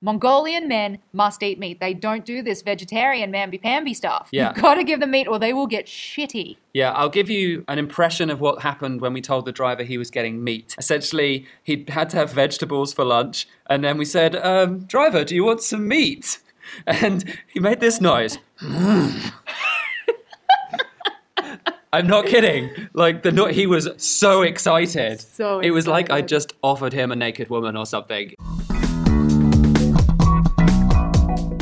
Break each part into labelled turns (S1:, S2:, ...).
S1: Mongolian men must eat meat. They don't do this vegetarian mamby-pamby stuff.
S2: Yeah.
S1: You've got to give them meat or they will get shitty.
S2: Yeah, I'll give you an impression of what happened when we told the driver he was getting meat. Essentially, he had to have vegetables for lunch, and then we said, um, Driver, do you want some meat? And he made this noise. I'm not kidding. Like the no- he was so excited.
S1: So
S2: it was like I just offered him a naked woman or something.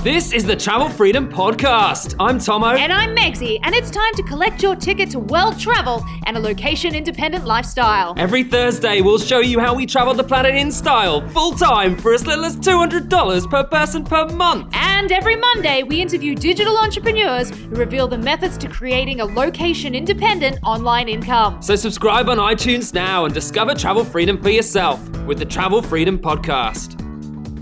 S2: This is the Travel Freedom Podcast. I'm Tomo.
S1: And I'm Megsy, and it's time to collect your ticket to world travel and a location independent lifestyle.
S2: Every Thursday, we'll show you how we travel the planet in style, full time, for as little as $200 per person per month.
S1: And every Monday, we interview digital entrepreneurs who reveal the methods to creating a location independent online income.
S2: So, subscribe on iTunes now and discover travel freedom for yourself with the Travel Freedom Podcast.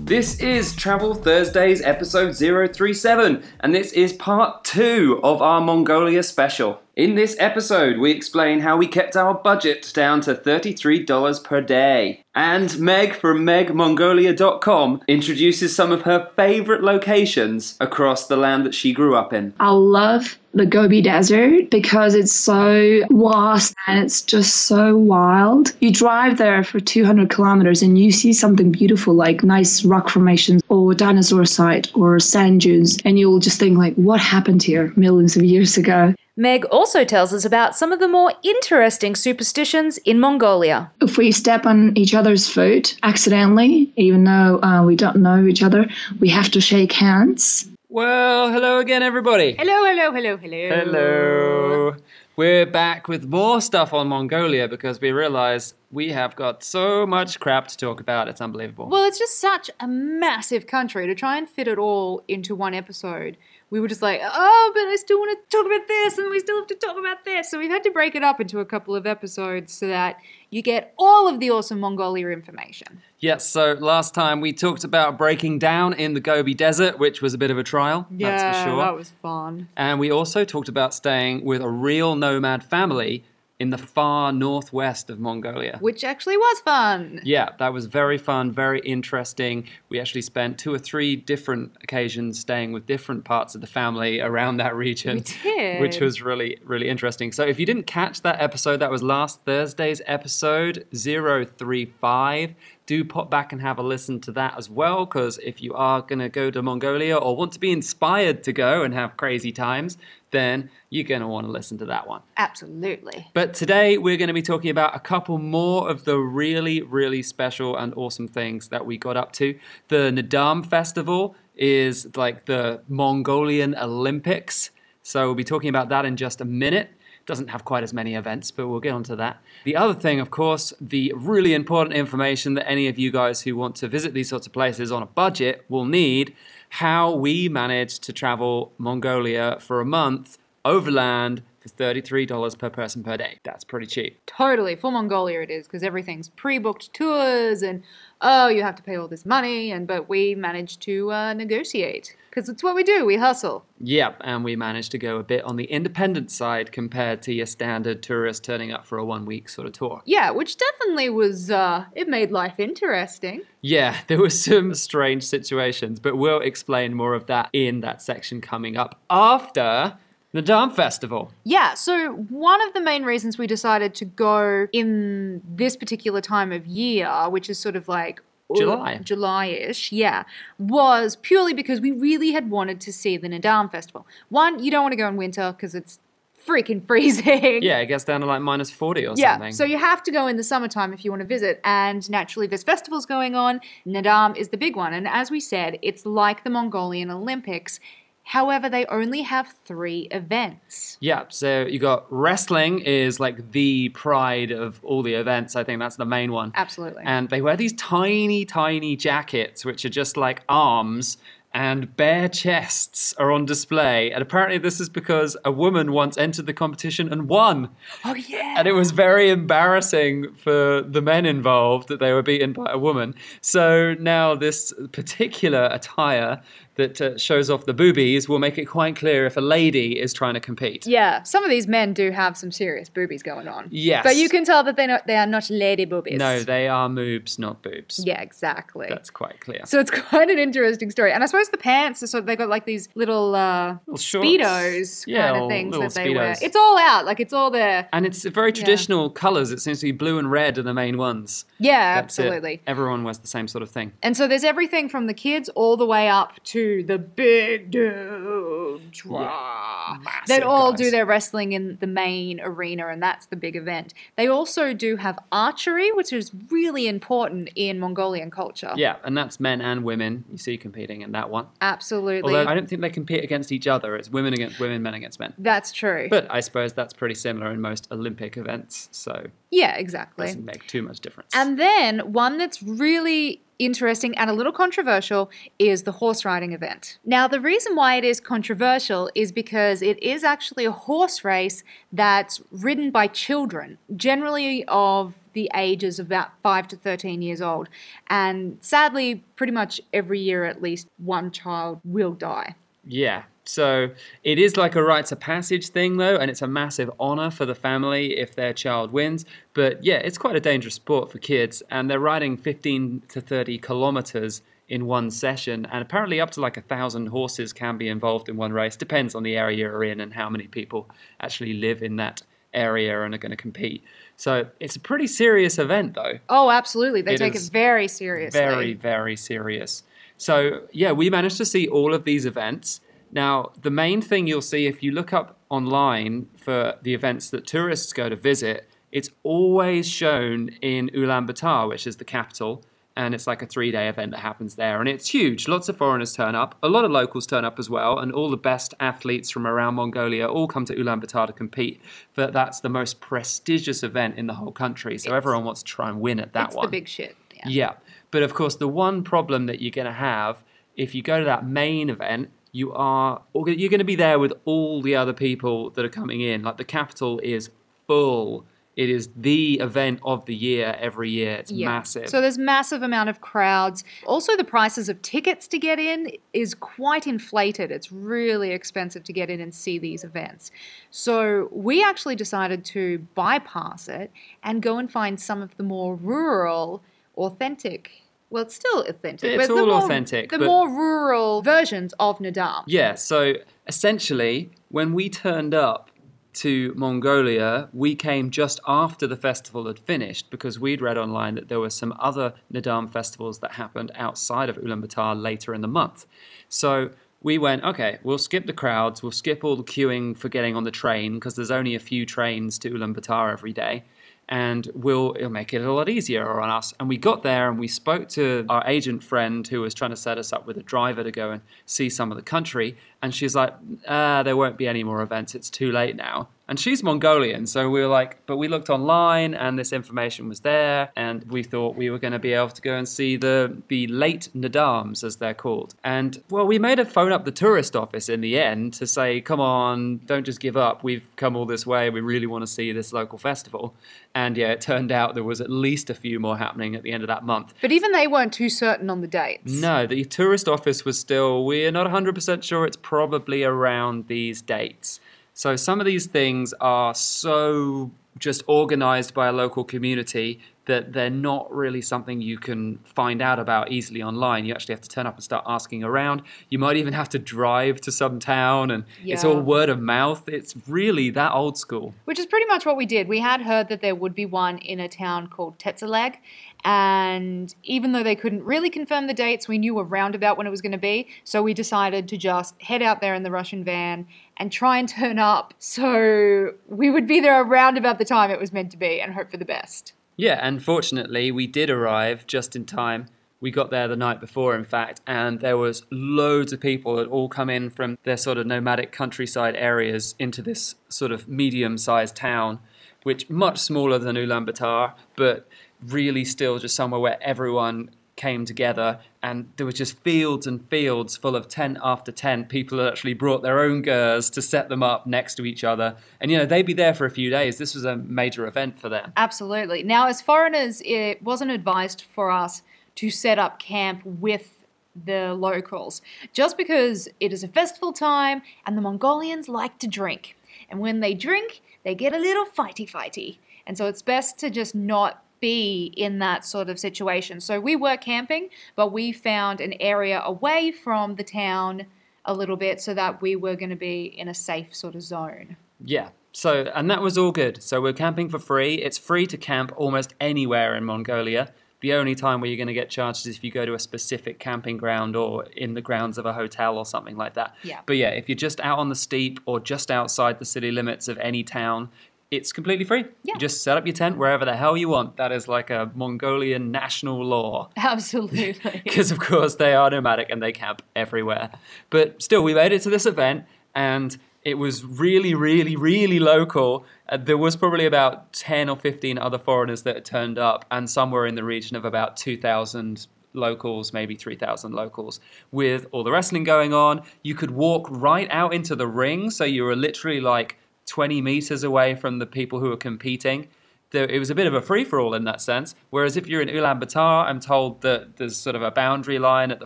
S2: This is Travel Thursdays episode 037, and this is part two of our Mongolia special. In this episode, we explain how we kept our budget down to $33 per day. And Meg from megmongolia.com introduces some of her favorite locations across the land that she grew up in.
S3: I love the Gobi Desert because it's so vast and it's just so wild. You drive there for 200 kilometers and you see something beautiful like nice rock formations or dinosaur site or sand dunes and you'll just think like what happened here millions of years ago.
S1: Meg also tells us about some of the more interesting superstitions in Mongolia.
S3: If we step on each other's foot accidentally, even though uh, we don't know each other, we have to shake hands.
S2: Well, hello again, everybody.
S1: Hello, hello, hello, hello.
S2: Hello. We're back with more stuff on Mongolia because we realize we have got so much crap to talk about. It's unbelievable.
S1: Well, it's just such a massive country to try and fit it all into one episode. We were just like, oh, but I still want to talk about this, and we still have to talk about this. So we've had to break it up into a couple of episodes so that you get all of the awesome Mongolia information.
S2: Yes, so last time we talked about breaking down in the Gobi Desert, which was a bit of a trial, that's for sure.
S1: that was fun.
S2: And we also talked about staying with a real nomad family in the far northwest of Mongolia.
S1: Which actually was fun.
S2: Yeah, that was very fun, very interesting. We actually spent two or three different occasions staying with different parts of the family around that region.
S1: did.
S2: Which was really, really interesting. So if you didn't catch that episode, that was last Thursday's episode 035. Do pop back and have a listen to that as well, because if you are going to go to Mongolia or want to be inspired to go and have crazy times, then you're going to want to listen to that one.
S1: Absolutely.
S2: But today we're going to be talking about a couple more of the really, really special and awesome things that we got up to. The Naadam Festival is like the Mongolian Olympics. So we'll be talking about that in just a minute. Doesn't have quite as many events, but we'll get onto that. The other thing, of course, the really important information that any of you guys who want to visit these sorts of places on a budget will need how we managed to travel Mongolia for a month overland for $33 per person per day. That's pretty cheap.
S1: Totally. For Mongolia it is, because everything's pre-booked tours and oh, you have to pay all this money, and but we managed to uh, negotiate. Because it's what we do, we hustle.
S2: Yep, and we managed to go a bit on the independent side compared to your standard tourist turning up for a one week sort of tour.
S1: Yeah, which definitely was, uh, it made life interesting.
S2: Yeah, there were some strange situations, but we'll explain more of that in that section coming up after the Dam Festival.
S1: Yeah, so one of the main reasons we decided to go in this particular time of year, which is sort of like
S2: July.
S1: July-ish, yeah, was purely because we really had wanted to see the Naadam Festival. One, you don't want to go in winter because it's freaking freezing.
S2: Yeah, it gets down to like minus 40 or
S1: Yeah,
S2: something.
S1: so you have to go in the summertime if you want to visit, and naturally, this festival's going on. Naadam is the big one, and as we said, it's like the Mongolian Olympics. However, they only have three events.
S2: Yeah, so you got wrestling is like the pride of all the events. I think that's the main one.
S1: Absolutely.
S2: And they wear these tiny, tiny jackets, which are just like arms, and bare chests are on display. And apparently, this is because a woman once entered the competition and won.
S1: oh yeah.
S2: And it was very embarrassing for the men involved that they were beaten by a woman. So now, this particular attire that uh, shows off the boobies will make it quite clear if a lady is trying to compete.
S1: Yeah, some of these men do have some serious boobies going on.
S2: Yes.
S1: But you can tell that they not, they are not lady boobies.
S2: No, they are moobs, not boobs.
S1: Yeah, exactly.
S2: That's quite clear.
S1: so it's quite an interesting story. And I suppose the pants are sort of, they got like these little, uh,
S2: Little
S1: speedos
S2: Yeah,
S1: kind of things that they wear.
S2: Speedos.
S1: It's all out, like it's all there.
S2: and it's very traditional colours. It seems to be blue and red are the main ones.
S1: Yeah,
S2: That's it.
S1: absolutely.
S2: Everyone wears the same sort of thing.
S1: And so there's everything from the kids all the way up to the big dudes. Rah.
S2: massive
S1: That all
S2: guys.
S1: do their wrestling in the main arena, and that's the big event. They also do have archery, which is really important in Mongolian culture.
S2: Yeah, and that's men and women you see competing in that one.
S1: Absolutely.
S2: Although I don't think they compete against each other. It's women against women, men against men.
S1: that's true.
S2: But I suppose that's pretty similar in most Olympic events, so
S1: yeah, exactly.
S2: doesn't make too much difference.
S1: And then one that's really interesting and a little controversial is the horse riding event. Now, the reason why it is controversial is because it is actually a horse race that's ridden by children, generally of the ages of about 5 to 13 years old. And sadly, pretty much every year at least one child will die.
S2: Yeah. So it is like a rites of passage thing, though, and it's a massive honor for the family if their child wins. But yeah, it's quite a dangerous sport for kids, and they're riding 15 to 30 kilometers in one session, and apparently up to like a thousand horses can be involved in one race. Depends on the area you're in and how many people actually live in that area and are going to compete. So it's a pretty serious event, though.
S1: Oh, absolutely. They
S2: It
S1: take it very seriously.
S2: Very, very serious. So, yeah, we managed to see all of these events. Now, the main thing you'll see if you look up online for the events that tourists go to visit, it's always shown in Ulaanbaatar, which is the capital. And it's like a three day event that happens there. And it's huge. Lots of foreigners turn up. A lot of locals turn up as well. And all the best athletes from around Mongolia all come to Ulaanbaatar to compete. But that's the most prestigious event in the whole country. So everyone wants to try and win at that
S1: it's
S2: one.
S1: the big shit. Yeah.
S2: Yeah. But of course, the one problem that you're going to have if you go to that main event, you are you're going to be there with all the other people that are coming in. Like the capital is full. It is the event of the year every year. It's
S1: Yeah.
S2: massive.
S1: So there's massive amount of crowds. Also, the prices of tickets to get in is quite inflated. It's really expensive to get in and see these events. So we actually decided to bypass it and go and find some of the more rural, authentic. Well, it's still authentic.
S2: It's all
S1: more-
S2: authentic,
S1: The more rural versions of Naadam.
S2: Yeah, so essentially, when we turned up to Mongolia, we came just after the festival had finished because we'd read online that there were some other Naadam festivals that happened outside of Ulaanbaatar later in the month. So we went, okay, we'll skip the crowds, we'll skip all the queuing for getting on the train because there's only a few trains to Ulaanbaatar every day. And we'll it'll make it a lot easier on us. And we got there and we spoke to our agent friend who was trying to set us up with a driver to go and see some of the country. And she's like, ah, there won't be any more events. It's too late now. And she's Mongolian, so we were like, but we looked online and this information was there, and we thought we were going to be able to go and see the the late Naadams, as they're called. And well, we made a phone up the tourist office in the end to say, come on, don't just give up. We've come all this way. We really want to see this local festival. And yeah, it turned out there was at least a few more happening at the end of that month.
S1: But even they weren't too certain on the dates.
S2: No, the tourist office was still, we're not 100% sure it's probably around these dates. So some of these things are so just organized by a local community that they're not really something you can find out about easily online. You actually have to turn up and start asking around. You might even have to drive to some town and it's all word of mouth. It's really that old school.
S1: Which is pretty much what we did. We had heard that there would be one in a town called Tsetserleg. And even though they couldn't really confirm the dates, we knew around about when it was going to be. So we decided to just head out there in the Russian van and try and turn up so we would be there around about the time it was meant to be and hope for the best.
S2: Yeah, and fortunately, we did arrive just in time. We got there the night before, in fact, and there was loads of people that all come in from their sort of nomadic countryside areas into this sort of medium-sized town, which much smaller than Ulaanbaatar, but really still just somewhere where everyone came together and there was just fields and fields full of tent after tent people had actually brought their own gers to set them up next to each other and you know they'd be there for a few days this was a major event for them
S1: Absolutely. Now, as foreigners, it wasn't advised for us to set up camp with the locals, just because it is a festival time and the Mongolians like to drink. And when they drink, they get a little fighty fighty. And so it's best to just not be in that sort of situation. So we were camping, but we found an area away from the town a little bit so that we were going to be in a safe sort of zone.
S2: Yeah. So, and that was all good. So, we're camping for free. It's free to camp almost anywhere in Mongolia. The only time where you're going to get charged is if you go to a specific camping ground or in the grounds of a hotel or something like that.
S1: Yeah.
S2: But yeah, if you're just out on the steppe or just outside the city limits of any town, it's completely free.
S1: Yeah.
S2: You just set up your tent wherever the hell you want. That is like a Mongolian national law.
S1: Absolutely.
S2: Because, of course, they are nomadic and they camp everywhere. But still, we made it to this event and it was really, really, really local. Uh, there was probably about 10 or 15 other foreigners that had turned up, and somewhere in the region of about 2,000 locals, maybe 3,000 locals, with all the wrestling going on. You could walk right out into the ring, so you were literally like 20 meters away from the people who are competing. It was a bit of a free for all in that sense. Whereas if you're in Ulaanbaatar, I'm told that there's sort of a boundary line at the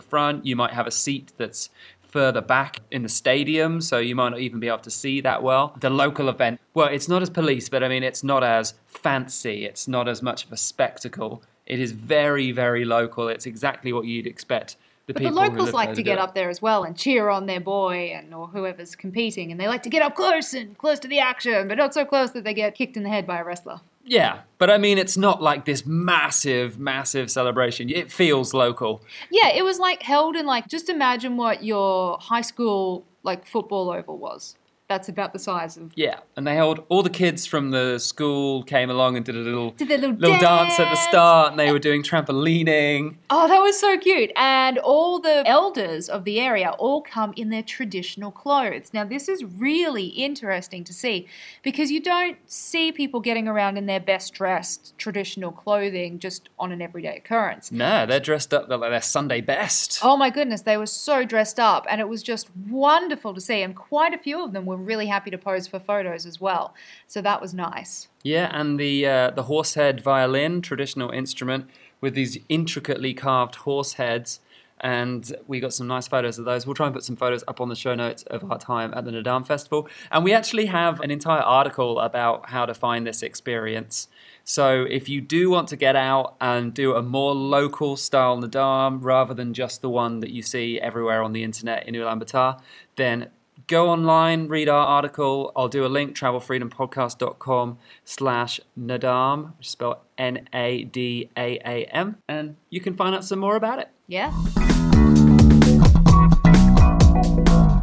S2: front. You might have a seat that's further back in the stadium, so you might not even be able to see that well. The local event, well, it's not as police, but I mean, it's not as fancy, it's not as much of a spectacle. It is very, very local. It's exactly what you'd expect. The
S1: But the locals like to get up there as well and cheer on their boy and or whoever's competing, and they like to get up close and close to the action, but not so close that they get kicked in the head by a wrestler.
S2: Yeah, but I mean, it's not like this massive, massive celebration. It feels local.
S1: Yeah, it was like held in like just imagine what your high school like football oval was. That's about the size of.
S2: Yeah, and they held all the kids from the school came along and did a little
S1: Did their little
S2: dance at the start, and they were doing trampolining.
S1: Oh, that was so cute. And all the elders of the area all come in their traditional clothes. Now, this is really interesting to see because you don't see people getting around in their best dressed traditional clothing just on an everyday occurrence.
S2: No, they're dressed up like their Sunday best.
S1: Oh my goodness, they were so dressed up, and it was just wonderful to see. And quite a few of them were really happy to pose for photos as well. So that was nice.
S2: Yeah, and the uh, the horsehead violin, traditional instrument with these intricately carved horse heads. And we got some nice photos of those. We'll try and put some photos up on the show notes of our time at the Naadam Festival. And we actually have an entire article about how to find this experience. So if you do want to get out and do a more local style Naadam rather than just the one that you see everywhere on the internet in Ulaanbaatar, then go online, read our article. I'll do a link, travelfreedompodcast.com slash Nadam, which is spelled N-A-D-A-A-M, and you can find out some more about it.
S1: Yeah.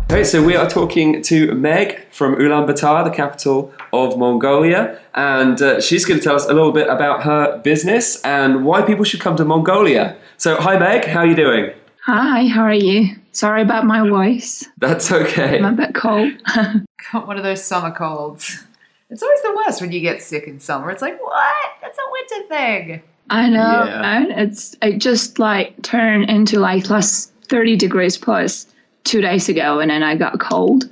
S4: Okay, so we are talking to Meg from Ulaanbaatar, the capital of Mongolia, and uh, she's going to tell us a little bit about her business and why people should come to Mongolia. So, hi Meg, how are you doing?
S3: Hi, how are you? Sorry about my voice.
S4: That's okay.
S3: I'm a bit cold.
S5: Got one of those summer colds. It's always the worst when you get sick in summer. It's like, what? That's a winter thing.
S3: I know,
S4: Yeah.
S3: right? It's it just like turned into like plus thirty degrees plus two days ago, and then I got cold.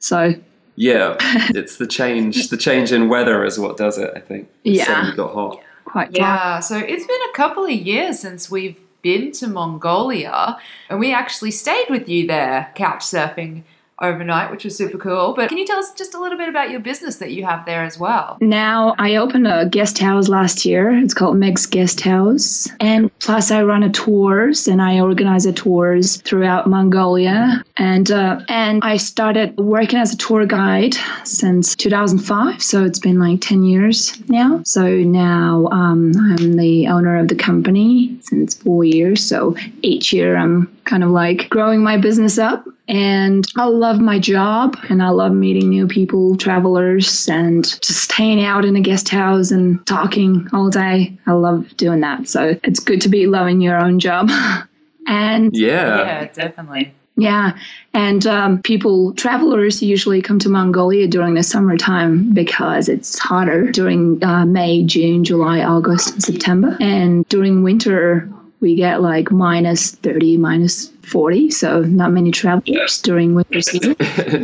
S3: So
S4: Yeah, it's the change. The change in weather is what does it. I think. It
S3: Yeah.
S4: suddenly got hot.
S3: quite dry.
S5: Yeah, so it's been a couple of years since we've been to Mongolia, and we actually stayed with you there, couch surfing overnight, which was super cool. But can you tell us just a little bit about your business that you have there as well?
S3: Now I opened a guest house last year. It's called Meg's Guest House, and plus I run a tours and I organize a tours throughout Mongolia. And uh, and I started working as a tour guide since 2005, so it's been like 10 years now. So now um, I'm the owner of the company since four years. So each year I'm kind of like growing my business up. And I love my job and I love meeting new people, travelers, and just staying out in a guest house and talking all day. I love doing that. So it's good to be loving your own job. and
S4: Yeah.
S5: yeah, definitely.
S3: yeah, and um, people, travelers usually come to Mongolia during the summertime because it's hotter during uh, May, June, July, August, and September. And during winter, we get like minus 30, minus 40. So not many travelers during winter season.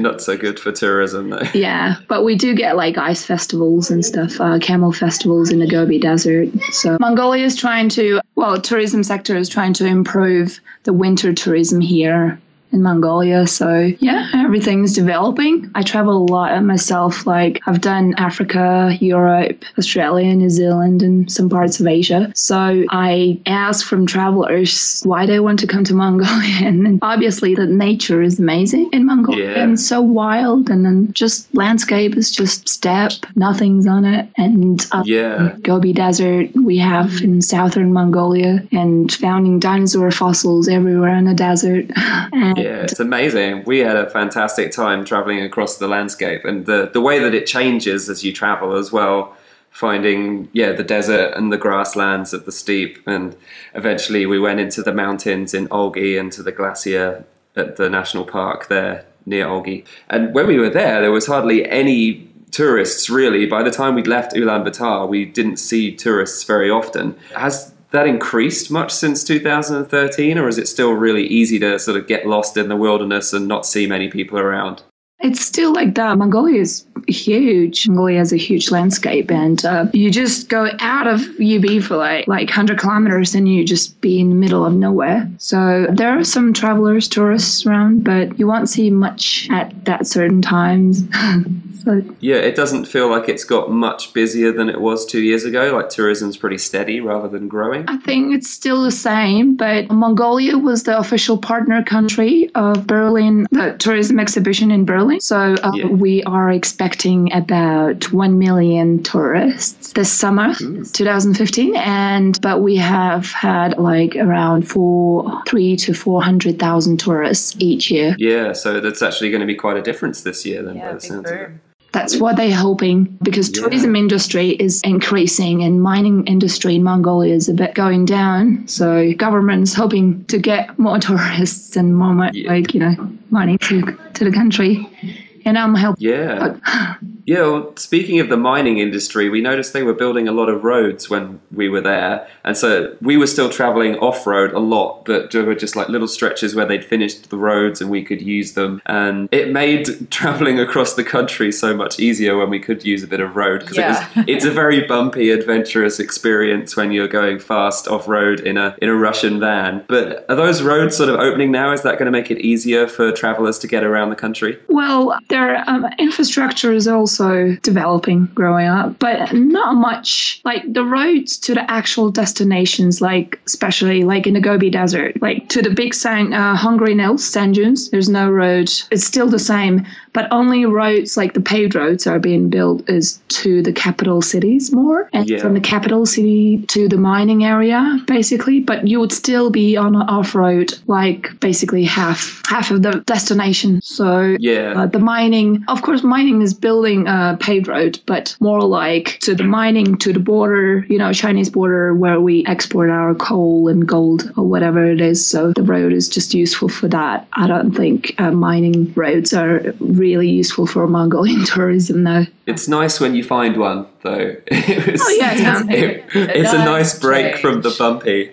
S4: Not so good for tourism, though.
S3: Yeah, but we do get like ice festivals and stuff, uh, camel festivals in the Gobi Desert. So Mongolia is trying to, well, tourism sector is trying to improve the winter tourism here in Mongolia. So yeah, everything's developing. I travel a lot myself. Like I've done Africa, Europe, Australia, New Zealand, and some parts of Asia. So I ask from travelers why they want to come to Mongolia, and obviously the nature is amazing in Mongolia
S4: Yeah.
S3: and so wild, and then just landscape is just steppe, nothing's on it, and
S4: Yeah.
S3: Gobi Desert we have in southern Mongolia, and finding dinosaur fossils everywhere in the desert. and
S4: Yeah, it's amazing. We had a fantastic time traveling across the landscape and the, the way that it changes as you travel as well. Finding, yeah, the desert and the grasslands of the steppe. And eventually we went into the mountains in Olgi and to the glacier at the national park there near Olgi. And when we were there, there was hardly any tourists really. By the time we'd left Ulaanbaatar, we didn't see tourists very often. Has that increased much since 2013, or is it still really easy to sort of get lost in the wilderness and not see many people around?
S3: It's still like that. Mongolia is huge. Mongolia has a huge landscape, and uh, you just go out of UB for like like hundred kilometers, and you just be in the middle of nowhere. So there are some travelers, tourists around, but you won't see much at that certain times. so
S4: Yeah, it doesn't feel like it's got much busier than it was two years ago. Like tourism's pretty steady rather than growing.
S3: I think it's still the same, but Mongolia was the official partner country of Berlin, the tourism exhibition in Berlin. So uh,
S4: Yeah.
S3: we are expecting about 1 million tourists this summer, 2015. And, but we have had like around four, three to 400,000 tourists each year.
S4: Yeah, so that's actually going to be quite a difference this year then by the
S5: big
S4: sounds of it.
S3: That's what they're hoping because
S4: Yeah.
S3: tourism industry is increasing and mining industry in Mongolia is a bit going down. So government's hoping to get more tourists and more
S4: Yeah.
S3: like you know money to to the country. And I'm helping.
S4: Yeah. Yeah, well, speaking of the mining industry, we noticed they were building a lot of roads when we were there. And so we were still traveling off road a lot, but there were just like little stretches where they'd finished the roads and we could use them. And it made traveling across the country so much easier when we could use a bit of road because
S5: Yeah.
S4: it it's a very bumpy, adventurous experience when you're going fast off road in a, in a Russian van. But are those roads sort of opening now? Is that going to make it easier for travelers to get around the country?
S3: Well, their um, infrastructure is also developing, growing up, but not much. Like the roads to the actual destinations, like especially like in the Gobi Desert, like to the big sand, uh, Khongoryn Els, sand dunes. There's no road. It's still the same, but only roads like the paved roads are being built is to the capital cities more, and
S4: Yeah.
S3: from the capital city to the mining area, basically. But you would still be on an off road, like basically half half of the destination. So
S4: Yeah.
S3: uh, the mining, of course, mining is building a paved road, but more like to the mining to the border, you know, Chinese border where we export our coal and gold or whatever it is. So the road is just useful for that. I don't think uh, mining roads are really useful for Mongolian tourism, though.
S4: It's nice when you find one, though. It was-
S3: Oh, yeah, yeah.
S4: it-
S5: A
S4: it's a
S5: nice
S4: nice break
S5: change.
S4: from the bumpy.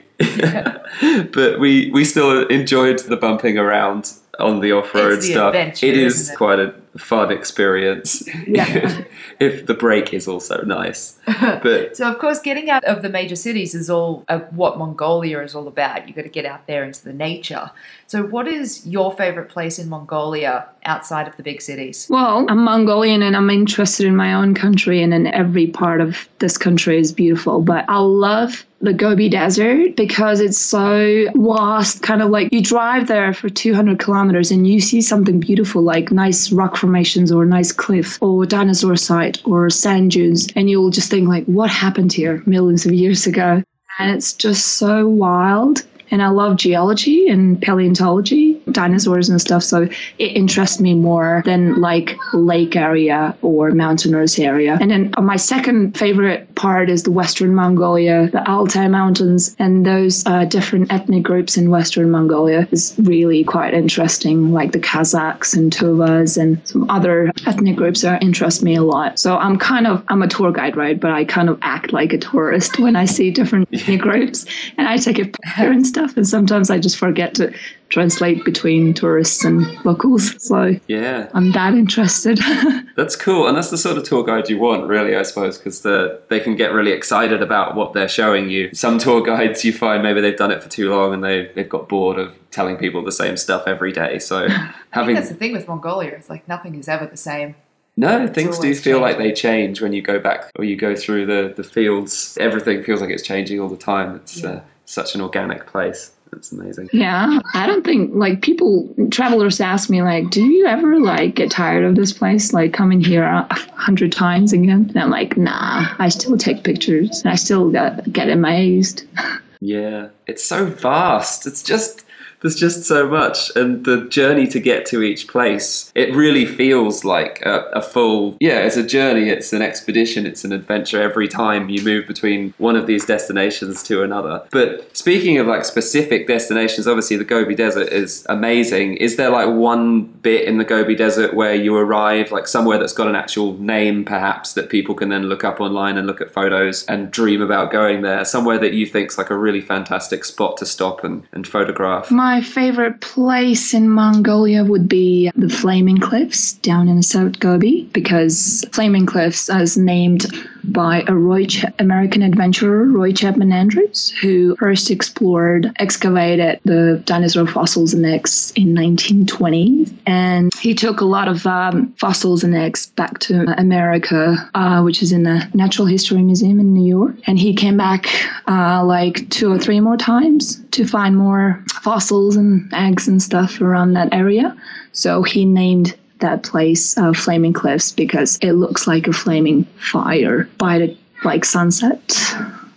S4: but we we still enjoyed the bumping around on the off-road
S5: It's the
S4: stuff. it is
S5: it?
S4: quite a fun experience.
S3: Yeah.
S4: if the break is also nice. But
S5: So, of course, getting out of the major cities is all uh, what Mongolia is all about. You've got to get out there into the nature. So, what is your favorite place in Mongolia outside of the big cities?
S3: Well, I'm Mongolian and I'm interested in my own country, and in every part of this country is beautiful. But I love the Gobi Desert because it's so vast. Kind of like you drive there for 200 kilometers and you see something beautiful, like nice rock formations or nice cliff or dinosaur site or sand dunes, and you'll just think like, what happened here millions of years ago? And it's just so wild and I love geology and paleontology. Dinosaurs and stuff. So it interests me more than like lake area or mountainous area. And then uh, my second favorite part is the Western Mongolia, the Altai Mountains, and those uh, different ethnic groups in Western Mongolia is really quite interesting, like the Kazakhs and Tuvas and some other ethnic groups that interest me a lot. So I'm kind of I'm a tour guide, right? But I kind of act like a tourist when I see different ethnic groups, and I take a picture and stuff. And sometimes I just forget to translate between tourists and locals. So
S4: Yeah,
S3: I'm that interested.
S4: that's cool, and that's the sort of tour guide you want, really, I suppose, because the they can get really excited about what they're showing you. Some tour guides you find maybe they've done it for too long and they they've got bored of telling people the same stuff every day. So having
S5: that's the thing with Mongolia. It's like nothing is ever the same.
S4: no things do feel like they change when you go back or you go through the the fields. Everything feels like it's changing all the time. It's uh, such an organic place. It's amazing.
S3: Yeah, I don't think like people travelers ask me like, do you ever like get tired of this place? Like coming here a hundred times again? And I'm like, nah. I still take pictures and I still get get amazed.
S4: Yeah, it's so vast. It's just there's just so much, and the journey to get to each place, it really feels like a, a full. Yeah, it's a journey. It's an expedition. It's an adventure every time you move between one of these destinations to another. But speaking of like specific destinations, obviously the Gobi Desert is amazing. Is there like one bit in the Gobi Desert where you arrive, like somewhere that's got an actual name, perhaps that people can then look up online and look at photos and dream about going there? Somewhere that you think's like a really fantastic spot to stop and, and photograph.
S3: My favorite place in Mongolia would be the Flaming Cliffs down in South Gobi because Flaming Cliffs is named by a Roy Ch- American adventurer, Roy Chapman Andrews, who first explored, excavated the dinosaur fossils and eggs in 1920. And he took a lot of um, fossils and eggs back to America, uh, which is in the Natural History Museum in New York. And he came back uh, like two or three more times to find more fossils and eggs and stuff around that area. So he named that place uh, Flaming Cliffs because it looks like a flaming fire by the like sunset.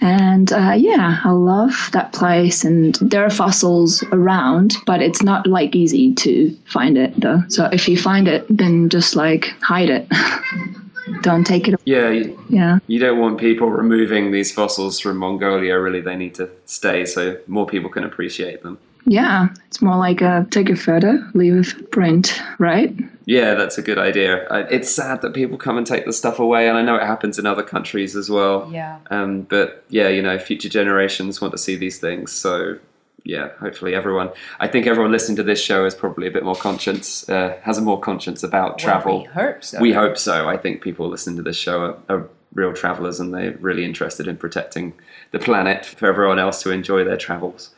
S3: And uh, yeah, I love that place. And there are fossils around, but it's not like easy to find it though. So if you find it, then just like hide it. Don't take it.
S4: Yeah, you,
S3: Yeah.
S4: you don't want people removing these fossils from Mongolia. Really, they need to stay so more people can appreciate them.
S3: Yeah. It's more like a take a photo, leave a footprint, right?
S4: Yeah, that's a good idea. It's sad that people come and take the stuff away, and I know it happens in other countries as well.
S5: Yeah.
S4: Um, but yeah, you know, future generations want to see these things. So yeah, hopefully everyone. I think everyone listening to this show is probably a bit more conscience, uh, has a more conscience about travel.
S5: Well, we hope so.
S4: We hope so. I think people listening to this show are, are real travelers and they're really interested in protecting the planet for everyone else to enjoy their travels.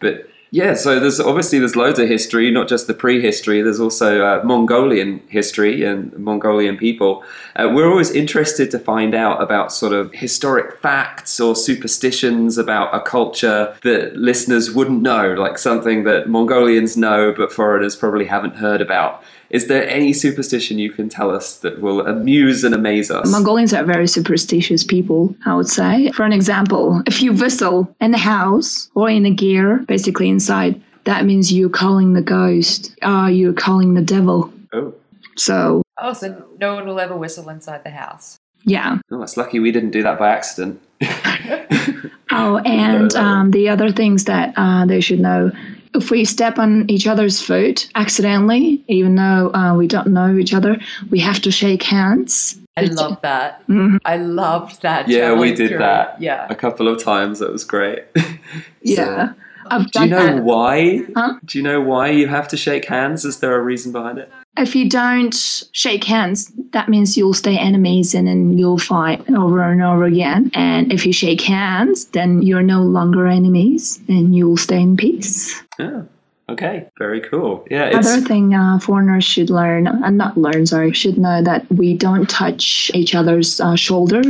S4: But yeah, so there's obviously there's loads of history, not just the prehistory. There's also uh, Mongolian history and Mongolian people. Uh, we're always interested to find out about sort of historic facts or superstitions about a culture that listeners wouldn't know, like something that Mongolians know but foreigners probably haven't heard about. Is there any superstition you can tell us that will amuse and amaze us?
S3: Mongolians are very superstitious people, I would say. For an example, if you whistle in the house or in a ger, basically inside, that means you're calling the ghost, uh, you're calling the devil.
S4: oh.
S3: So,
S5: Oh, so no one will ever whistle inside the house.
S3: yeah.
S4: oh, it's lucky we didn't do that by accident.
S3: Oh, and um, the other things that uh, they should know if we step on each other's foot accidentally, even though uh, we don't know each other, we have to shake hands.
S5: I love that.
S3: Mhm.
S5: I loved that.
S4: Yeah, we did
S5: through.
S4: that.
S5: Yeah.
S4: a couple of times. That was great.
S3: Yeah. I've
S4: Do you know
S3: that.
S4: why?
S3: Huh?
S4: Do you know why you have to shake hands? Is there a reason behind it?
S3: If you don't shake hands, that means you'll stay enemies and then you'll fight over and over again. And if you shake hands, then you're no longer enemies and you'll stay in peace.
S4: Yeah. Okay. Very cool. Yeah. It's
S3: Other thing uh, foreigners should learn, uh, not learn, sorry, should know that we don't touch each other's uh, shoulder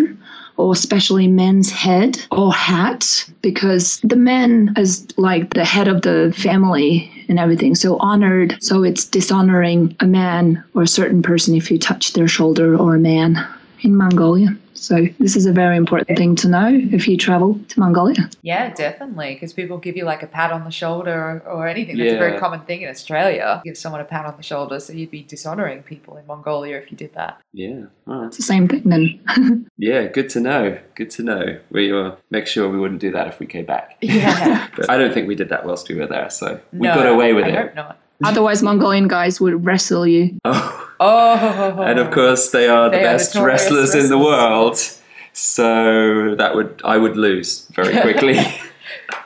S3: or especially men's head or hat because the man is like the head of the family and everything. So honored. So it's dishonoring a man or a certain person if you touch their shoulder or a man in mongolia So this is a very important thing to know if you travel to Mongolia.
S5: Yeah, definitely. Because people give you like a pat on the shoulder or, or anything. That's a very common thing in Australia. Give someone a pat on the shoulder, so you'd be dishonoring people in Mongolia if you did that.
S4: Yeah. All right.
S3: It's the same thing then.
S4: Yeah, good to know. Good to know. We will make sure we wouldn't do that if we came back.
S5: Yeah.
S4: But I don't think we did that whilst we were there, so we
S5: No,
S4: got away with
S5: I
S4: it.
S5: hope not.
S3: Otherwise, Mongolian guys would wrestle you.
S4: Oh,
S5: Oh,
S4: and of course they are the
S5: They are
S4: best
S5: notorious
S4: wrestlers in the world. So that would I would lose very quickly.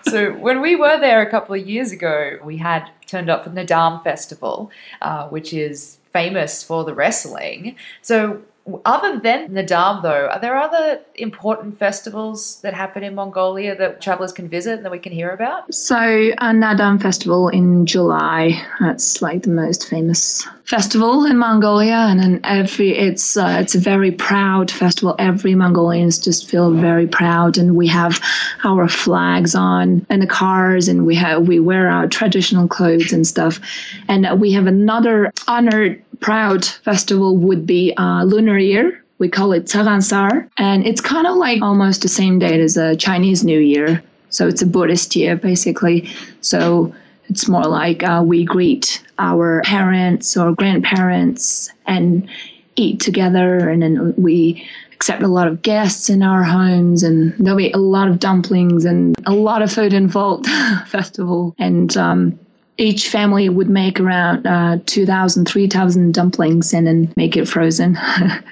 S5: So when we were there a couple of years ago, we had turned up for the Naadam Festival, uh, which is famous for the wrestling. So other than Naadam, though, are there other important festivals that happen in Mongolia that travelers can visit and that we can hear about?
S3: So, a Naadam festival in July. That's like the most famous festival in Mongolia, and every it's uh, it's a very proud festival. Every Mongolians just feel very proud, and we have our flags on in the cars, and we have we wear our traditional clothes and stuff. And we have another honored, proud festival would be uh, Lunar Year. We call it Tsagaan Sar, and it's kind of like almost the same date as a Chinese New Year. So it's a Buddhist year, basically. So it's more like uh, we greet our parents or grandparents and eat together, and then we accept a lot of guests in our homes, and there'll be a lot of dumplings and a lot of food involved festival. And um, each family would make around uh, 2,000, 3,000 dumplings and then make it frozen.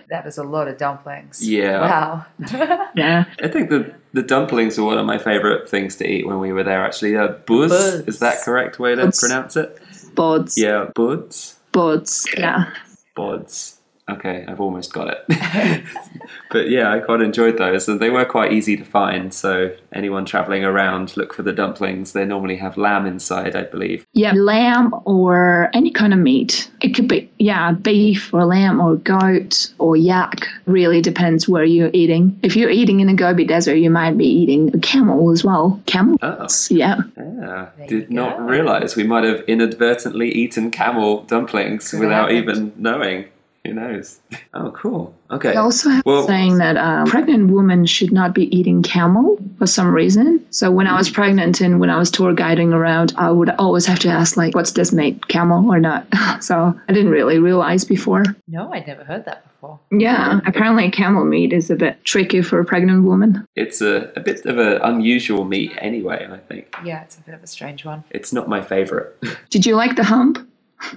S5: That was a lot of dumplings.
S4: Yeah.
S5: Wow.
S3: yeah.
S4: I think the the dumplings are one of my favourite things to eat when we were there. Actually, uh, buzz
S5: Buzz.
S4: is that correct way to
S3: Buzz.
S4: pronounce it?
S3: Bods.
S4: Yeah, buds,
S3: Bods. Yeah.
S4: buds. Okay, I've almost got it. but yeah, I quite enjoyed those, and they were quite easy to find. So anyone travelling around, look for the dumplings. They normally have lamb inside, I believe.
S3: Yeah, lamb or any kind of meat. It could be, yeah, beef or lamb or goat or yak. Really depends where you're eating. If you're eating in the Gobi Desert, you might be eating a camel as well. Camel?
S4: Oh.
S3: Yeah.
S4: Yeah,
S5: There
S4: did not
S5: go.
S4: realise we might have inadvertently eaten camel dumplings
S5: Could
S4: without
S5: happened.
S4: even knowing. Who knows? Oh, cool. Okay.
S3: They also have
S4: Well-
S3: saying that uh, pregnant women should not be eating camel for some reason. So when I was pregnant and when I was tour guiding around, I would always have to ask like, "What's this meat, camel or not?" so I didn't really realize before.
S5: No, I'd never heard that before.
S3: Yeah, apparently camel meat is a bit tricky for a pregnant woman.
S4: It's a, a bit of an unusual meat anyway, I think.
S5: Yeah, it's a bit of a strange one.
S4: It's not my favourite.
S3: Did you like the hump?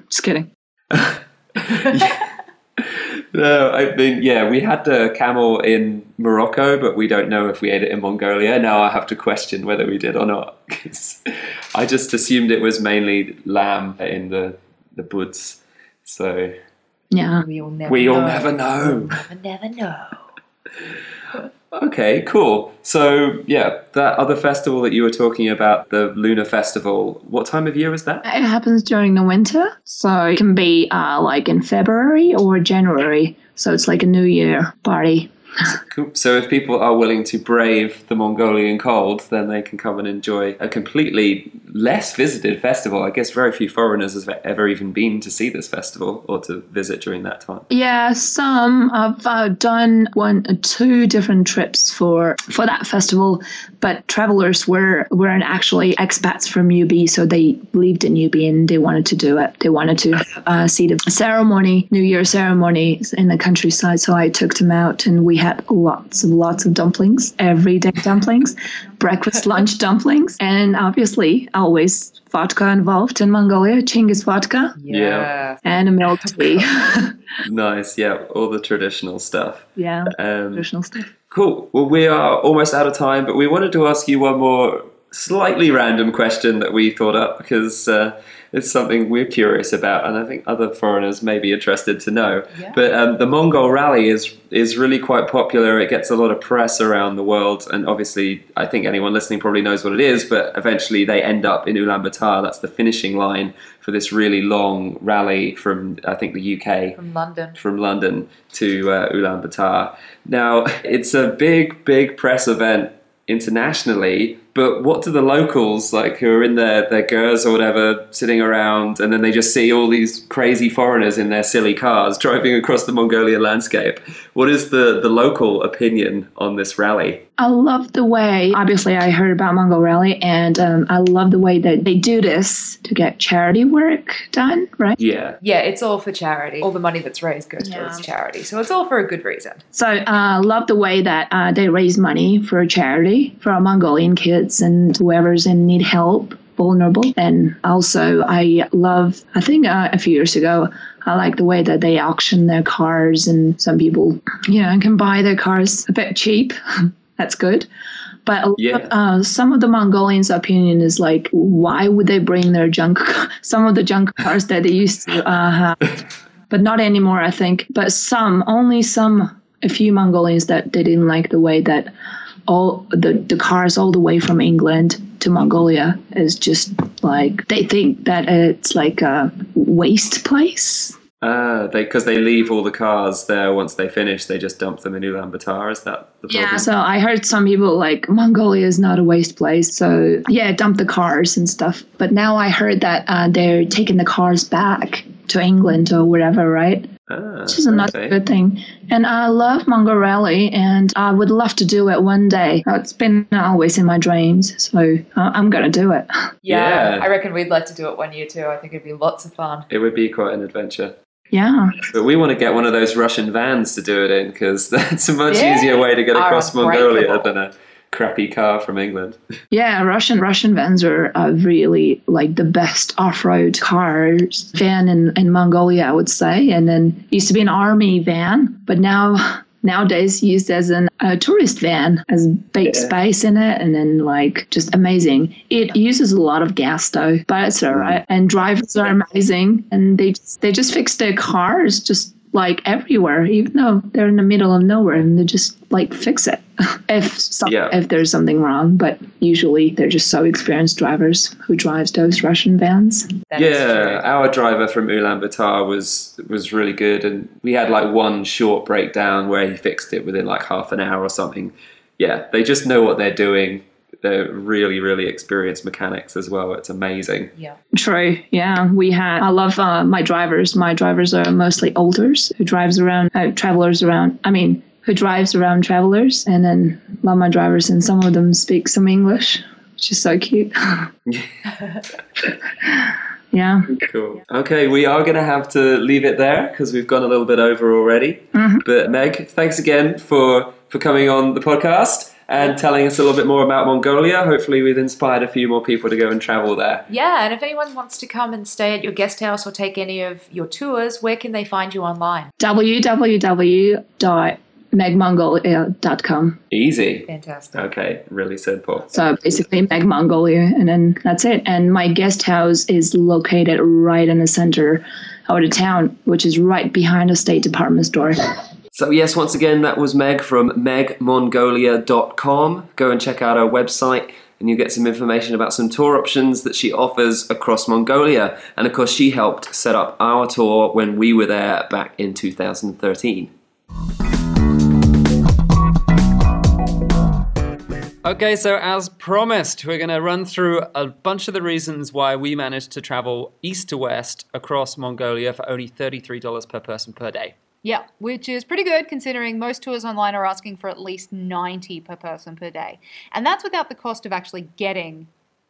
S3: Just kidding.
S4: No, I mean, yeah, we had the camel in Morocco, but we don't know if we ate it in Mongolia. Now I have to question whether we did or not. I just assumed it was mainly lamb in the, the buds. So
S3: Yeah.
S5: We all never
S4: we'll
S5: know.
S4: never know.
S5: Never, never know.
S4: Okay, cool. So, yeah, that other festival that you were talking about, the Lunar Festival, what time of year is that?
S3: It happens during the winter, so it can be uh, like in February or January. So it's like a New Year party.
S4: Cool. So, if people are willing to brave the Mongolian cold, then they can come and enjoy a completely less visited festival. I guess very few foreigners have ever even been to see this festival or to visit during that time.
S3: Yeah, some I've uh, done one, uh, two different trips for for that festival, but travelers were weren't actually expats from UB, so they lived in UB and they wanted to do it. They wanted to uh, see the ceremony, New Year ceremony in the countryside. So I took them out, and we had lots and lots of dumplings, everyday dumplings, breakfast, lunch dumplings, and obviously always vodka involved in Mongolia, Chinggis vodka,
S4: Yeah.
S3: and a milk tea.
S4: Nice, yeah, all the traditional stuff.
S3: yeah,
S4: Um,
S3: traditional stuff.
S4: Cool. Well, we are almost out of time, but we wanted to ask you one more slightly random question that we thought up because uh, it's something we're curious about, and I think other foreigners may be interested to know.
S5: Yeah.
S4: But um, the Mongol Rally is is really quite popular. It gets a lot of press around the world, and obviously, I think anyone listening probably knows what it is. But eventually, they end up in Ulaanbaatar. That's the finishing line for this really long rally from I think the UK
S5: From London.
S4: from London to uh, Ulaanbaatar. Now, it's a big, big press event internationally, But what do the locals like who are in their their gers or whatever sitting around, and then they just see all these crazy foreigners in their silly cars driving across the Mongolian landscape? What is the the local opinion on this rally?
S3: I love the way, obviously, I heard about Mongol Rally, and um, I love the way that they do this to get charity work done, right?
S4: Yeah,
S5: Yeah, it's all for charity. All the money that's raised goes
S1: Yeah.
S5: towards charity. So it's all for a good reason.
S3: So I uh, love the way that uh, they raise money for charity for Mongolian kids and whoever's in need help, vulnerable. And also, I love, I think uh, a few years ago, I like the way that they auction their cars, and some people, you know, can buy their cars a bit cheap. That's good. But a lot
S4: Yeah.
S3: of, uh, some of the Mongolians' opinion is like, why would they bring their junk, some of the junk cars that they used to uh, have? but not anymore, I think. But some, only some, a few Mongolians that they didn't like the way that all the, the cars all the way from England to Mongolia is just like they think that it's like a waste place.
S4: ah, they because they leave all the cars there once they finish, they just dump them in Ulaanbaatar. Is that the problem?
S3: Yeah, so I heard some people like Mongolia is not a waste place. So yeah, dump the cars and stuff. But now I heard that uh, they're taking the cars back to England or wherever, right?
S4: Ah,
S3: Which is another
S4: okay.
S3: good thing. And I love Mongol Rally, and I would love to do it one day. Uh, It's been always in my dreams, so uh, I'm gonna do it.
S5: Yeah,
S4: Yeah.
S5: I reckon we'd like to do it one year too. I think it'd be lots of fun.
S4: It would be quite an adventure.
S3: Yeah,
S4: But we want to get one of those Russian vans to do it in because that's a much
S5: Yeah.
S4: easier way to get across Mongolia than a crappy car from England.
S3: yeah. Russian Russian vans are uh, really like the best off-road cars van in in Mongolia, I would say. And then used to be an army van, but now. Nowadays, used as an, a tourist van, has big
S4: Yeah.
S3: space in it, and then like just amazing. It uses a lot of gas though, but it's alright. And drivers are amazing, and they just, they just fix their cars just like everywhere, even though they're in the middle of nowhere, and they just like fix it if some,
S4: Yeah.
S3: if there's something wrong. But usually they're just so experienced drivers who drives those Russian vans.
S5: That is
S4: yeah, our driver from Ulaanbaatar was was really good, and we had like one short breakdown where he fixed it within like half an hour or something. Yeah, they just know what they're doing. They're really, really experienced mechanics as well. It's amazing.
S5: Yeah.
S3: True. Yeah, we had. I love uh, my drivers. My drivers are mostly olders who drives around, uh, travelers around. I mean, who drives around travelers, and then love my drivers, and some of them speak some English, which is so cute. yeah.
S4: Cool. Okay, we are going to have to leave it there because we've gone a little bit over already. Mm-hmm. But Meg, thanks again for for coming on the podcast and telling us a little bit more about Mongolia. Hopefully, we've inspired a few more people to go and travel there.
S5: Yeah, and if anyone wants to come and stay at your guest house or take any of your tours, where can they find you online?
S3: www.megmongolia.com.
S4: Easy.
S5: Fantastic.
S4: Okay, really simple.
S3: So basically, Meg Mongolia, and then that's it. And my guest house is located right in the center of the town, which is right behind a State Department store.
S4: So, yes, once again, that was Meg from megmongolia.com. Go and check out her website and you get some information about some tour options that she offers across Mongolia. And of course, she helped set up our tour when we were there back in 2013.
S2: Okay, so as promised, we're going to run through a bunch of the reasons why we managed to travel east to west across Mongolia for only $33 per person per day.
S1: Yeah, which is pretty good considering most tours online are asking for at least 90 per person per day. And that's without the cost of actually getting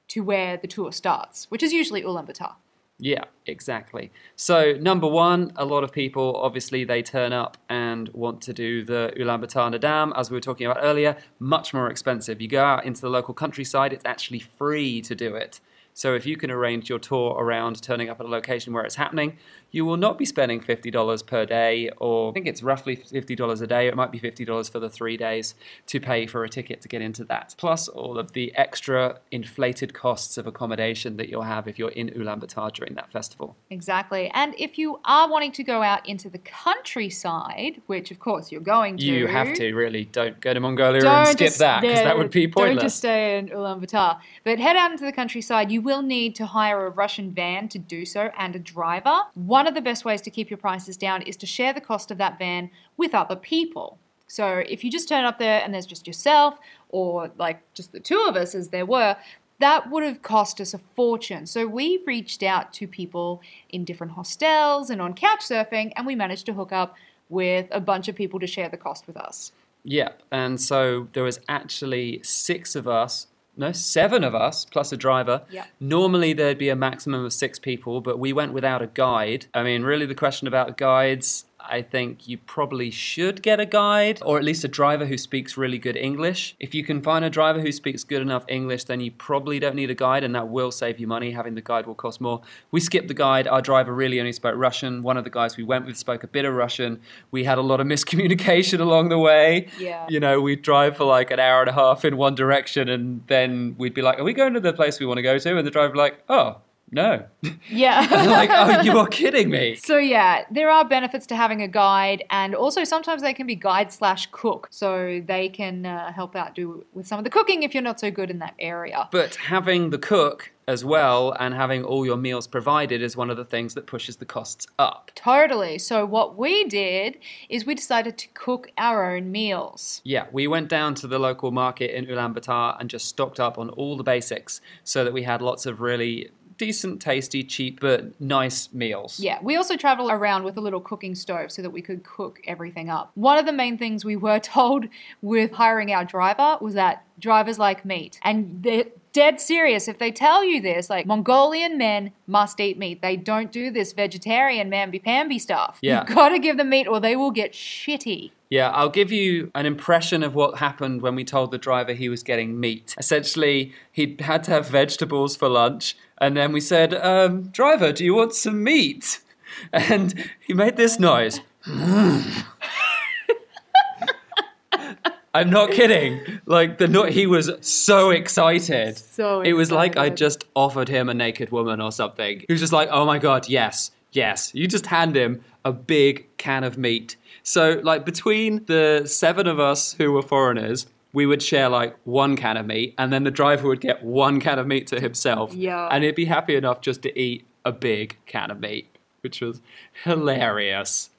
S1: to where the tour starts, which is usually Ulaanbaatar.
S2: Yeah, exactly. So, number one, a lot of people obviously they turn up and want to do the Ulaanbaatar Naadam, as we were talking about earlier, much more expensive. You go out into the local countryside, it's actually free to do it. So, if you can arrange your tour around turning up at a location where it's happening, you will not be spending $50 per day, or I think it's roughly $50 a day. It might be $50 for the three days to pay for a ticket to get into that. Plus, all of the extra inflated costs of accommodation that you'll have if you're in Ulaanbaatar during that festival.
S1: Exactly. And if you are wanting to go out into the countryside, which of course you're going to,
S2: You have to really don't go to Mongolia
S1: Don't
S2: and skip
S1: just-
S2: that because that would be pointless.
S1: Don't just stay in Ulaanbaatar. But head out into the countryside. You will need to hire a Russian van to do so and a driver. One of the best ways to keep your prices down is to share the cost of that van with other people. So if you just turn up there and there's just yourself or like just the two of us as there were, that would have cost us a fortune. So we reached out to people in different hostels and on couch surfing and we managed to hook up with a bunch of people to share the cost with us.
S2: Yep. and so there was actually six of us, no, seven of us plus a driver.
S1: Yeah.
S2: Normally there'd be a maximum of six people, but we went without a guide. I mean, really, the question about guides. I think you probably should get a guide or at least a driver who speaks really good English. If you can find a driver who speaks good enough English, then you probably don't need a guide and that will save you money. Having the guide will cost more. We skipped the guide. Our driver really only spoke Russian. One of the guys we went with spoke a bit of Russian. We had a lot of miscommunication along the way.
S1: Yeah.
S2: You know, we'd drive for like an hour and a half in one direction and then we'd be like, Are we going to the place we want to go to? And the driver would be like, Oh, no.
S1: Yeah.
S2: like, oh, you are kidding me.
S1: So yeah, there are benefits to having a guide, and also sometimes they can be guide slash cook, so they can uh, help out do with some of the cooking if you're not so good in that area.
S2: But having the cook as well and having all your meals provided is one of the things that pushes the costs up.
S1: Totally. So what we did is we decided to cook our own meals.
S2: Yeah, we went down to the local market in Ulaanbaatar and just stocked up on all the basics so that we had lots of really decent, tasty, cheap, but nice meals.
S1: Yeah, we also travel around with a little cooking stove so that we could cook everything up. One of the main things we were told with hiring our driver was that drivers like meat. And they're dead serious if they tell you this. Like, Mongolian men must eat meat. They don't do this vegetarian mamby-pamby stuff.
S2: Yeah.
S1: You've got to give them meat or they will get shitty.
S2: Yeah, I'll give you an impression of what happened when we told the driver he was getting meat. Essentially, he had to have vegetables for lunch, and then we said, um, Driver, do you want some meat? And he made this noise. I'm not kidding. Like the no- he was so excited.
S1: So
S2: it was like I just offered him a naked woman or something. He was just like, "Oh my god, yes, yes." You just hand him a big can of meat. So like between the seven of us who were foreigners, we would share like one can of meat, and then the driver would get one can of meat to himself.
S1: Yeah.
S2: And he'd be happy enough just to eat a big can of meat, which was hilarious.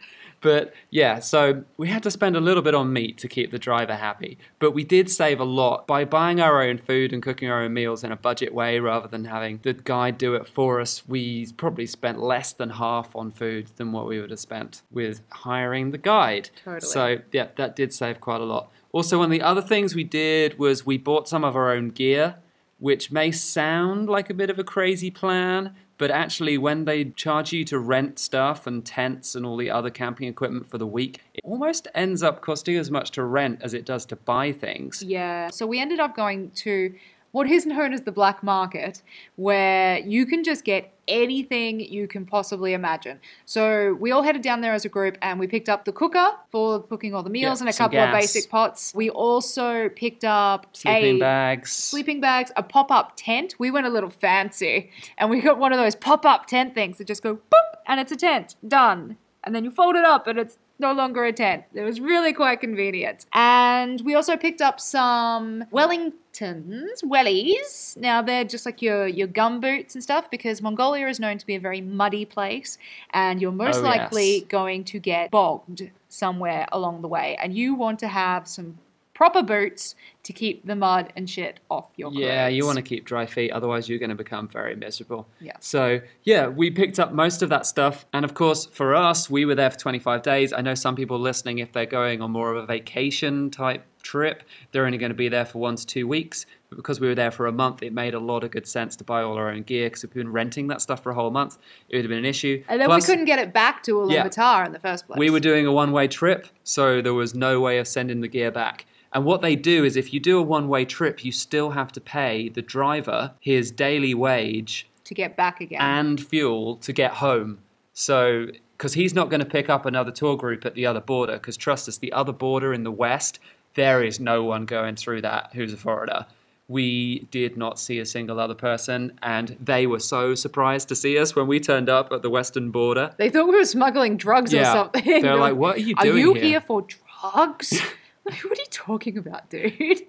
S2: But yeah, so we had to spend a little bit on meat to keep the driver happy. But we did save a lot by buying our own food and cooking our own meals in a budget way rather than having the guide do it for us. We probably spent less than half on food than what we would have spent with hiring the guide.
S1: Totally.
S2: So yeah, that did save quite a lot. Also, one of the other things we did was we bought some of our own gear, which may sound like a bit of a crazy plan, but actually, when they charge you to rent stuff and tents and all the other camping equipment for the week, it almost ends up costing as much to rent as it does to buy things.
S1: Yeah. So we ended up going to what is known as the black market, where you can just get anything you can possibly imagine. So we all headed down there as a group and we picked up the cooker for cooking all the meals
S2: Yeah,
S1: and a couple of basic pots. We also picked up
S2: Sleeping bags.
S1: sleeping bags, a pop-up tent. We went a little fancy and we got one of those pop-up tent things that just go boop and it's a tent. Done. And then you fold it up and it's no longer a tent. It was really quite convenient. And we also picked up some Wellingtons, wellies. Now they're just like your your gum boots and stuff because Mongolia is known to be a very muddy place and you're most
S2: Oh,
S1: likely
S2: yes.
S1: going to get bogged somewhere along the way and you want to have some proper boots to keep the mud and shit off your clothes.
S2: Yeah, you want to keep dry feet, otherwise you're going to become very miserable.
S1: Yeah.
S2: So yeah, we picked up most of that stuff, and of course for us, we were there for 25 days. I know some people listening, if they're going on more of a vacation type trip, they're only going to be there for one to two weeks. But because we were there for a month, it made a lot of good sense to buy all our own gear. Because if we've been renting that stuff for a whole month, it would have been an issue.
S1: And then
S2: Plus,
S1: we couldn't get it back to
S2: Yeah.
S1: In the first place.
S2: we were doing a one way trip, so there was no way of sending the gear back. And what they do is if you do a one way trip, you still have to pay the driver his daily wage
S1: to get back again.
S2: and fuel to get home. So, because he's not going to pick up another tour group at the other border, because trust us, the other border in the west, there is no one going through that who's a foreigner. We did not see a single other person, and they were so surprised to see us when we turned up at the western border.
S1: they thought we were smuggling drugs or something.
S2: They're like, "What are you doing?
S1: Are you
S2: here?"
S1: here for drugs? What are you talking about, dude?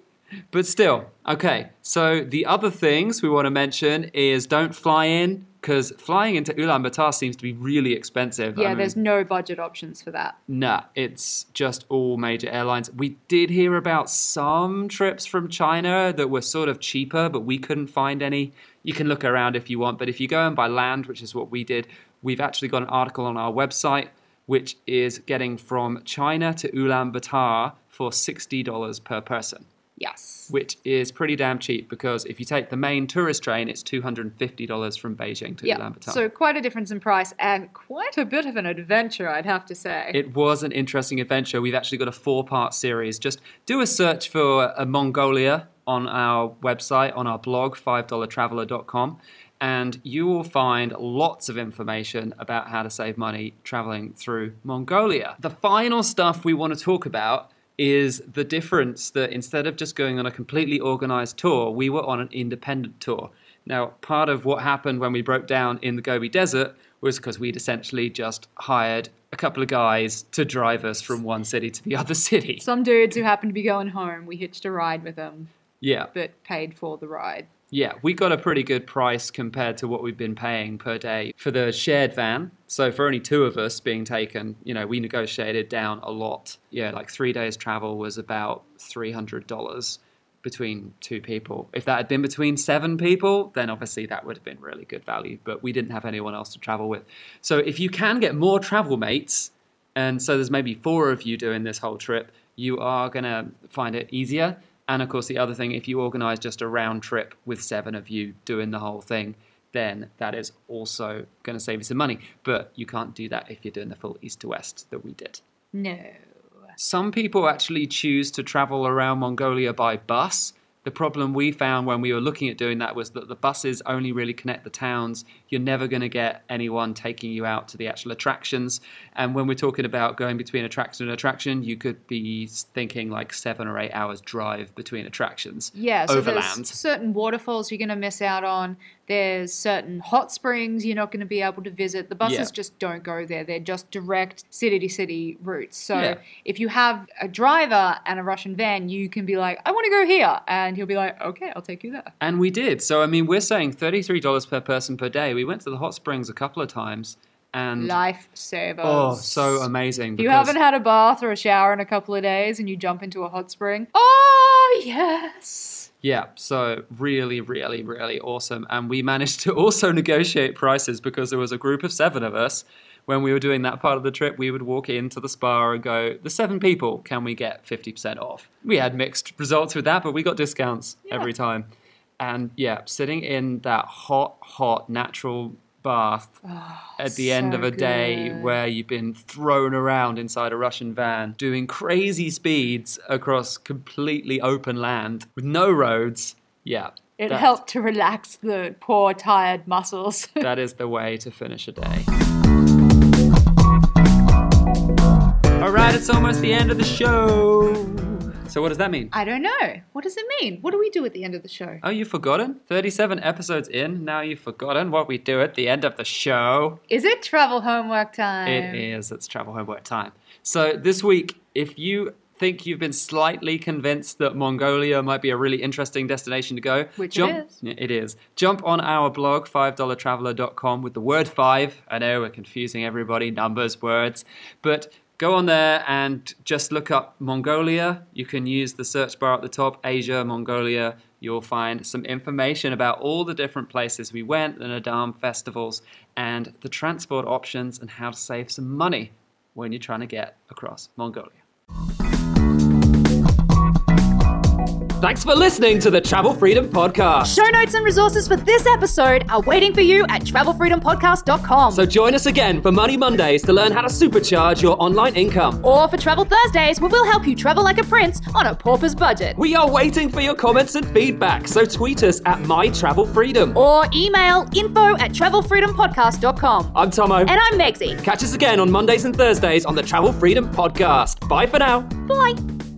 S2: But still, okay. So the other things we want to mention is don't fly in because flying into Ulaanbaatar seems to be really expensive. I
S1: Yeah,
S2: mean,
S1: there's no budget options for that.
S2: Nah, it's just all major airlines. We did hear about some trips from China that were sort of cheaper, but we couldn't find any. You can look around if you want, but if you go in by land, which is what we did, we've actually got an article on our website which is getting from China to Ulaanbaatar for $60 per person,
S1: Yes.
S2: which is pretty damn cheap because if you take the main tourist train, it's $250 from Beijing to
S1: Yeah.
S2: Ulaanbaatar.
S1: So quite a difference in price and quite a bit of an adventure, I'd have to say.
S2: It was an interesting adventure. We've actually got a four part series. Just do a search for a Mongolia on our website, on our blog, $5traveler.com, and you will find lots of information about how to save money traveling through Mongolia. The final stuff we want to talk about is the difference that instead of just going on a completely organized tour, we were on an independent tour. Now, part of what happened when we broke down in the Gobi Desert was because we'd essentially just hired a couple of guys to drive us from one city to the other city.
S1: Some dudes who happened to be going home, we hitched a ride with them,
S2: Yeah,
S1: but paid for the ride.
S2: Yeah, we got a pretty good price compared to what we've been paying per day for the shared van. So for only two of us being taken, you know, we negotiated down a lot. Yeah, like three days travel was about three hundred dollars between two people. If that had been between seven people, then obviously that would have been really good value. But we didn't have anyone else to travel with. So if you can get more travel mates, and so there's maybe four of you doing this whole trip, you are going to find it easier. And of course, the other thing, if you organize just a round trip with seven of you doing the whole thing, then that is also going to save you some money. But you can't do that if you're doing the full east to west that we did.
S1: No.
S2: Some people actually choose to travel around Mongolia by bus. The problem we found when we were looking at doing that was that the buses only really connect the towns. You're never going to get anyone taking you out to the actual attractions. And when we're talking about going between attraction and attraction, you could be thinking like seven or eight hours drive between attractions.
S1: Yeah, so
S2: overland.
S1: there's certain waterfalls you're going to miss out on. There's certain hot springs you're not going to be able to visit. The buses
S2: Yeah.
S1: just don't go there. They're just direct city to city routes. So
S2: Yeah.
S1: if you have a driver and a Russian van, you can be like, I want to go here. And he'll be like, okay, I'll take you there.
S2: And we did. So, I mean, we're saying $33 per person per day. We went to the hot springs a couple of times. And
S1: Lifesavers.
S2: oh, so amazing.
S1: If you haven't had a bath or a shower in a couple of days and you jump into a hot spring, oh, yes.
S2: Yeah, so really, really, really awesome. And we managed to also negotiate prices because there was a group of seven of us. When we were doing that part of the trip, we would walk into the spa and go, The seven people, can we get 50% off? We had mixed results with that, but we got discounts every time. And yeah, sitting in that hot, hot natural bath at oh, the end of
S1: so
S2: a day where you've been thrown around inside a Russian van, doing crazy speeds across completely open land with no roads. Yeah.
S1: It
S2: that-
S1: helped to relax the poor, tired muscles.
S2: That is the way to finish a day. All right, it's almost the end of the show. So, what does that mean?
S1: I don't know. What does it mean? What do we do at the end of the show?
S2: Oh, you've forgotten? 37 episodes in, now you've forgotten what we do at the end of the show.
S1: Is it travel homework time?
S2: It is. It's travel homework time. So this week, if you think you've been slightly convinced that Mongolia might be a really interesting destination to go,
S1: Which
S2: jump,
S1: is,
S2: it is. Jump on our blog, $5traveler.com, with the word five. I know we're confusing everybody, numbers, words, but go on there and just look up Mongolia. You can use the search bar at the top, Asia, Mongolia. You'll find some information about all the different places we went, the Naadam festivals, and the transport options and how to save some money when you're trying to get across Mongolia. Thanks for listening to the Travel Freedom Podcast.
S1: Show notes and resources for this episode are waiting for you at travelfreedompodcast.com.
S2: So join us again for Money Mondays to learn how to supercharge your online income.
S1: or for Travel Thursdays, where we'll help you travel like a prince on a pauper's budget.
S2: We are waiting for your comments and feedback, so tweet us at MyTravelFreedom.
S1: or email info at travelfreedompodcast.com.
S2: I'm Tomo.
S1: And I'm Megsy.
S2: Catch us again on Mondays and Thursdays on the Travel Freedom Podcast. Bye for now.
S1: Bye.